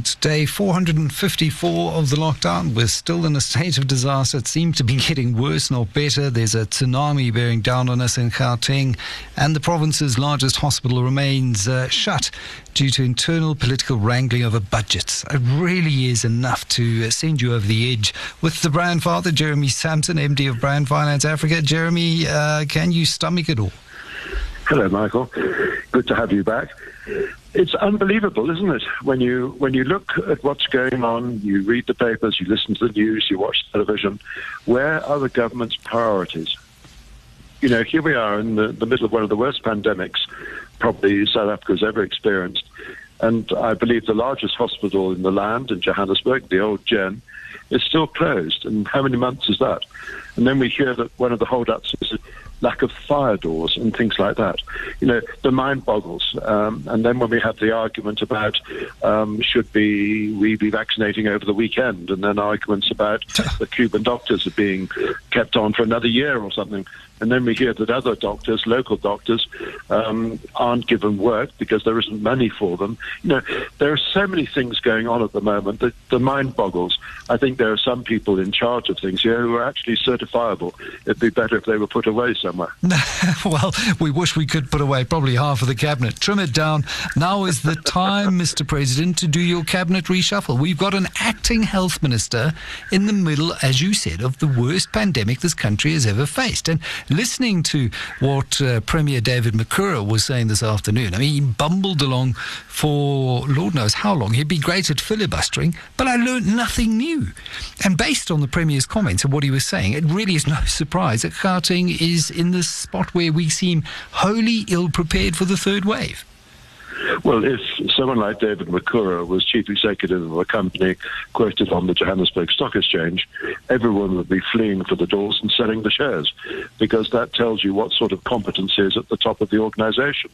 It's day 454 of the lockdown. We're still in a state of disaster. It seems to be getting worse, not better. There's a tsunami bearing down on us in Gauteng, and the province's largest hospital remains uh, shut due to internal political wrangling over budgets. It really is enough to uh, send you over the edge. With the brand father, Jeremy Sampson, MD of Brand Finance Africa. Jeremy, uh, can you stomach it all? Hello, Michael. Good to have you back. It's unbelievable, isn't it? When you when you look at what's going on, you read the papers, you listen to the news, you watch television. Where are the government's priorities? You know, here we are in the, the middle of one of the worst pandemics probably South Africa's ever experienced. And I believe the largest hospital in the land in Johannesburg, the old Gen, is still closed. And how many months is that? And then we hear that one of the holdups is lack of fire doors and things like that. You know, the mind boggles. Um, and then when we have the argument about um, should be we be vaccinating over the weekend, and then arguments about the Cuban doctors are being kept on for another year or something. And then we hear that other doctors, local doctors, um, aren't given work because there isn't money for them. You know, there are so many things going on at the moment that the mind boggles. I think there are some people in charge of things here who are actually certifiable. It'd be better if they were put away somewhere. well, we wish we could put away probably half of the cabinet. Trim it down. Now is the time, Mr. President, to do your cabinet reshuffle. We've got an acting health minister in the middle, as you said, of the worst pandemic this country has ever faced. And listening to what uh, Premier David Makhura was saying this afternoon, I mean, he bumbled along for Lord knows how long. He'd be great at filibustering, but I learned nothing new. And based on the Premier's comments and what he was saying, it really is no surprise that Gauteng is in the spot where we seem wholly ill prepared for the third wave. Well, if someone like David Makhura was chief executive of a company quoted on the Johannesburg Stock Exchange, everyone would be fleeing for the doors and selling the shares because that tells you what sort of competence is at the top of the organization.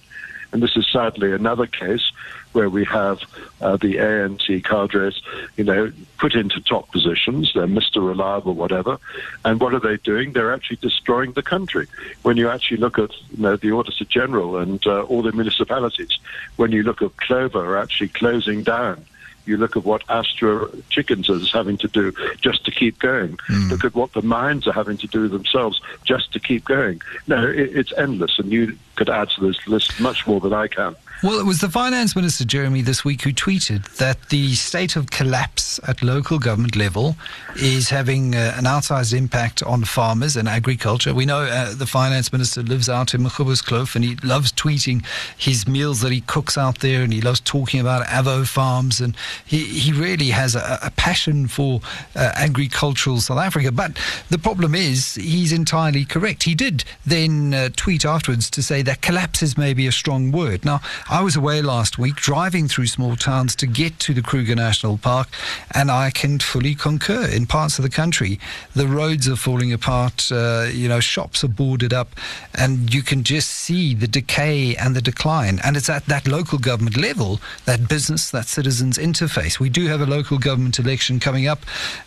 And this is sadly another case where we have uh, the ANC cadres, you know, put into top positions. They're Mr. Reliable, whatever. And what are they doing? They're actually destroying the country. When you actually look at you know, the Auditor General and uh, all the municipalities, when you look at Clover are actually closing down you look at what Astral Chickens is having to do just to keep going. Mm. Look at what the mines are having to do themselves just to keep going. No, it, it's endless, and you could add to this list much more than I can. Well, it was the Finance Minister, Jeremy, this week who tweeted that the state of collapse at local government level is having uh, an outsized impact on farmers and agriculture. We know uh, the Finance Minister lives out in Kloof and he loves tweeting his meals that he cooks out there and he loves talking about Avo farms and he, he really has a, a passion for uh, agricultural South Africa. But the problem is he's entirely correct. He did then uh, tweet afterwards to say that collapse is maybe a strong word. Now, I was away last week driving through small towns to get to the Kruger National Park, and I can fully concur. In parts of the country, the roads are falling apart, uh, you know, shops are boarded up, and you can just see the decay and the decline. And it's at that local government level, that business, that citizens interface. We do have a local government election coming up,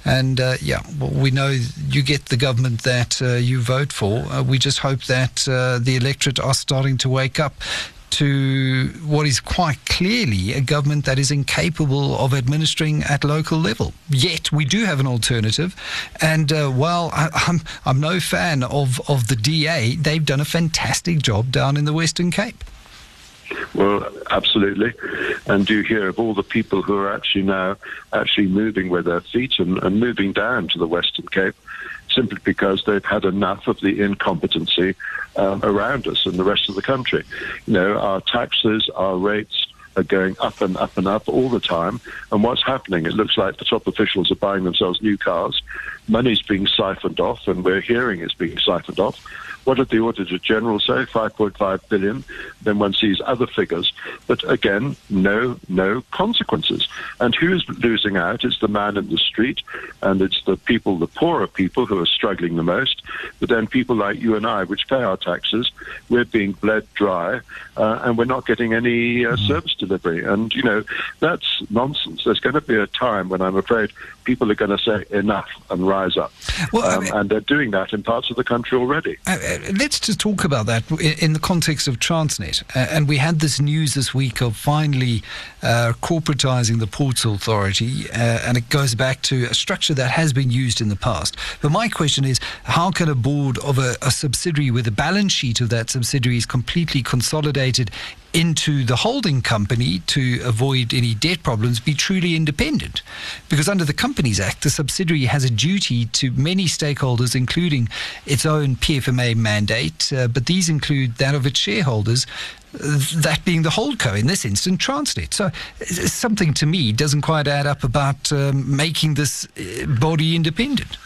and uh, yeah, well, we know you get the government that uh, you vote for. Uh, we just hope that uh, the electorate are starting to wake up to what is quite clearly a government that is incapable of administering at local level. Yet we do have an alternative, and uh, while I, I'm I'm no fan of of the DA, they've done a fantastic job down in the Western Cape. Well, absolutely. And do you hear of all the people who are actually now actually moving with their feet and, and moving down to the Western Cape simply because they've had enough of the incompetency um, around us and the rest of the country. You know, our taxes, our rates, are going up and up and up all the time. And what's happening? It looks like the top officials are buying themselves new cars. Money's being siphoned off, and we're hearing it's being siphoned off. What did the Auditor General say? 5.5 billion. Then one sees other figures. But again, no, no consequences. And who's losing out? It's the man in the street, and it's the people, the poorer people who are struggling the most. But then people like you and I, which pay our taxes, we're being bled dry, uh, and we're not getting any uh, mm. service delivery. And, you know, that's nonsense. There's going to be a time when I'm afraid people are going to say enough and rise up. Well, um, I mean, and they're doing that in parts of the country already. Uh let's just talk about that in the context of Transnet. Uh, and we had this news this week of finally uh, corporatizing the Ports Authority, uh, and it goes back to a structure that has been used in the past. But my question is how can a board of a, a subsidiary with a balance sheet of that subsidiary is completely consolidated into the holding company to avoid any debt problems be truly independent. Because under the Companies Act, the subsidiary has a duty to many stakeholders, including its own PFMA mandate, uh, but these include that of its shareholders. Uh, that being the holdco in this instance, Transnet. So, something to me doesn't quite add up about um, making this uh, body independent.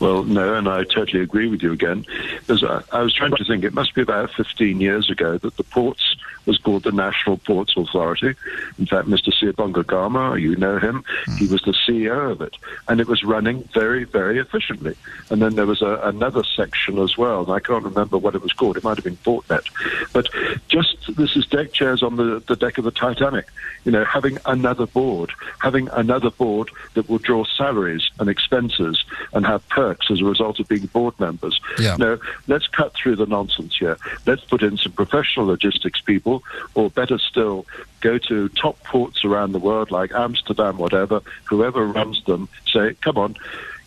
Well, no, and I totally agree with you again. Because I, I was trying to think, it must be about 15 years ago that the ports was called the National Ports Authority. In fact, Mr. Siyabonga Gama, you know him, mm. he was the CEO of it. And it was running very, very efficiently. And then there was a, another section as well, and I can't remember what it was called. It might have been Portnet. But just this is deck chairs on the, the deck of the Titanic. You know, having another board, having another board that will draw salaries and expenses and have perks as a result of being board members. Yeah. No, let's cut through the nonsense here. Let's put in some professional logistics people people, or better still, go to top ports around the world like Amsterdam, whatever, whoever runs them, say, come on,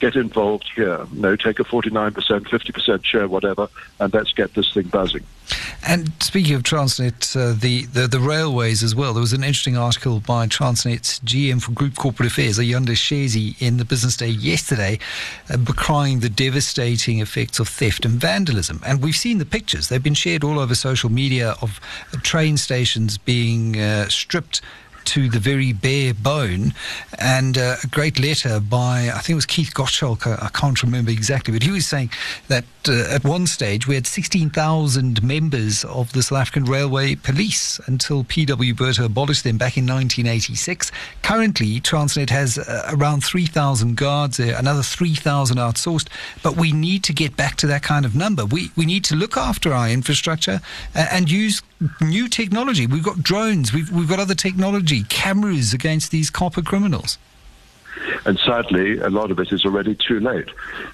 get involved here. No, take a 49%, 50% share, whatever, and let's get this thing buzzing. And speaking of Transnet, uh, the, the, the railways as well. There was an interesting article by Transnet's GM for Group Corporate Affairs, Ayanda Shezi, in the Business Day yesterday, uh, crying the devastating effects of theft and vandalism. And we've seen the pictures; they've been shared all over social media of train stations being uh, stripped to the very bare bone. And uh, a great letter by, I think it was Keith Gottschalk, I, I can't remember exactly, but he was saying that uh, at one stage we had 16,000 members of the South African Railway Police until PW Botha abolished them back in 1986. Currently, Transnet has uh, around 3,000 guards, another 3,000 outsourced, but we need to get back to that kind of number. We, we need to look after our infrastructure uh, and use new technology. We've got drones, we've, we've got other technology, cameras against these copper criminals. And sadly, a lot of it is already too late.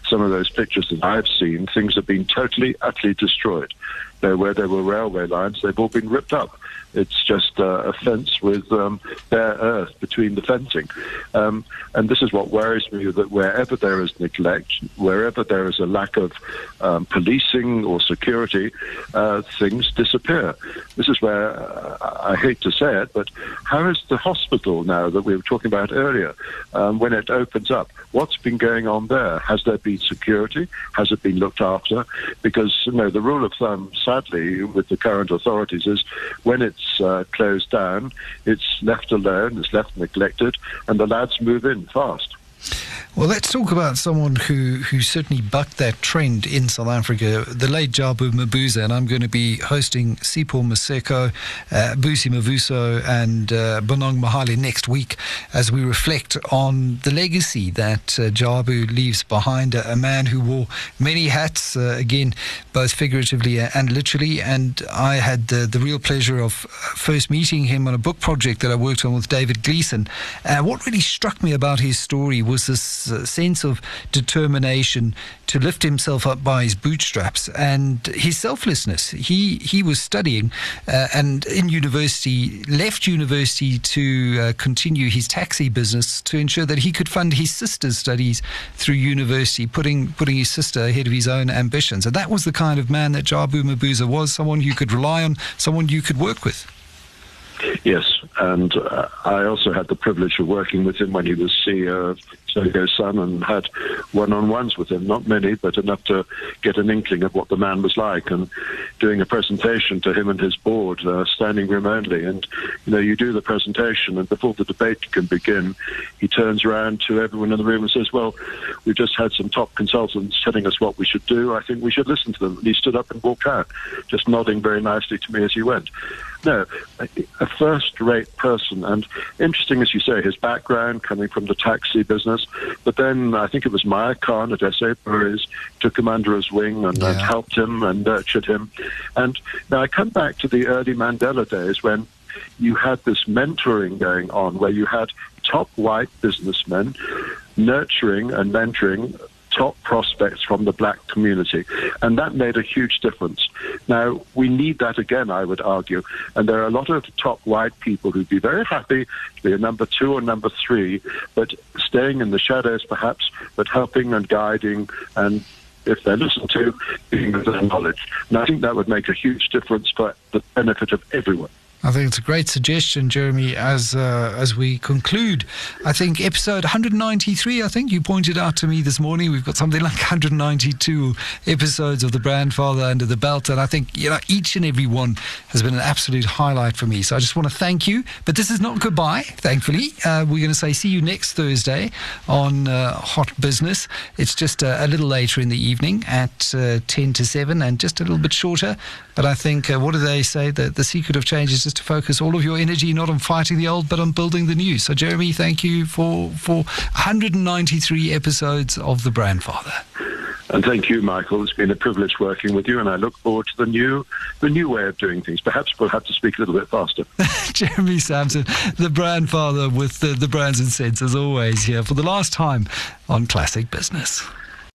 Some of those pictures that I've seen, things have been totally, utterly destroyed. Where there were railway lines, they've all been ripped up. It's just uh, a fence with um, bare earth between the fencing. Um, and this is what worries me that wherever there is neglect, wherever there is a lack of um, policing or security, uh, things disappear. This is where uh, I hate to say it, but how is the hospital now that we were talking about earlier, um, when it opens up? What's been going on there? Has there been security? Has it been looked after? Because you know the rule of thumb, sadly, with the current authorities is when it's it's uh, closed down, it's left alone, it's left neglected, and the lads move in fast. Well, let's talk about someone who, who certainly bucked that trend in South Africa, the late Jabu Mabuza. And I'm going to be hosting Sipho Maseko, uh, Busi Mavuso, and uh, Mohale next week as we reflect on the legacy that uh, Jabu leaves behind. A, a, man who wore many hats, uh, again, both figuratively and literally. And I had the, the real pleasure of uh, first meeting him on a book project that I worked on with David Gleeson. Uh, what really struck me about his story was this sense of determination to lift himself up by his bootstraps and his selflessness. He he was studying uh, and in university left university to uh, continue his taxi business to ensure that he could fund his sister's studies through university, putting putting his sister ahead of his own ambitions. And that was the kind of man that Jabu Mabuza was, someone you could rely on, someone you could work with. Yes, and uh, I also had the privilege of working with him when he was CEO of Tsogo Sun and had one-on-ones with him. Not many, but enough to get an inkling of what the man was like. And doing a presentation to him and his board, uh, standing room only. And you know, you do the presentation, and before the debate can begin, he turns around to everyone in the room and says, "Well, we've just had some top consultants telling us what we should do. I think we should listen to them." And he stood up and walked out, just nodding very nicely to me as he went. No, a, a first-rate person, and interesting as you say, his background coming from the taxi business, but then I think it was Meyer Kahn at SA Breweries took him under his wing and, yeah. and helped him and nurtured him. And now I come back to the early Mandela days when you had this mentoring going on, where you had top white businessmen nurturing and mentoring top prospects from the black community. And that made a huge difference. Now, we need that again, I would argue. And there are a lot of top white people who'd be very happy to be a number two or number three, but staying in the shadows perhaps, but helping and guiding and if they're listened to, giving them knowledge. And I think that would make a huge difference for the benefit of everyone. I think it's a great suggestion, Jeremy. As uh, as we conclude, I think episode 193. I think you pointed out to me this morning. We've got something like 192 episodes of the Brandfather under the belt, and I think you know each and every one has been an absolute highlight for me. So I just want to thank you. But this is not goodbye. Thankfully, uh, we're going to say see you next Thursday on uh, Hot Business. It's just a, a, little later in the evening at uh, 10 to 7, and just a little bit shorter. But I think uh, what do they say? The the secret of change is is to focus all of your energy not on fighting the old, but on building the new. So, Jeremy, thank you for, for 193 episodes of The Brandfather. And thank you, Michael. It's been a privilege working with you, and I look forward to the new, the new way of doing things. Perhaps we'll have to speak a little bit faster. Jeremy Sampson, the Brandfather with the, the brands and sense, as always, here for the last time on Classic Business.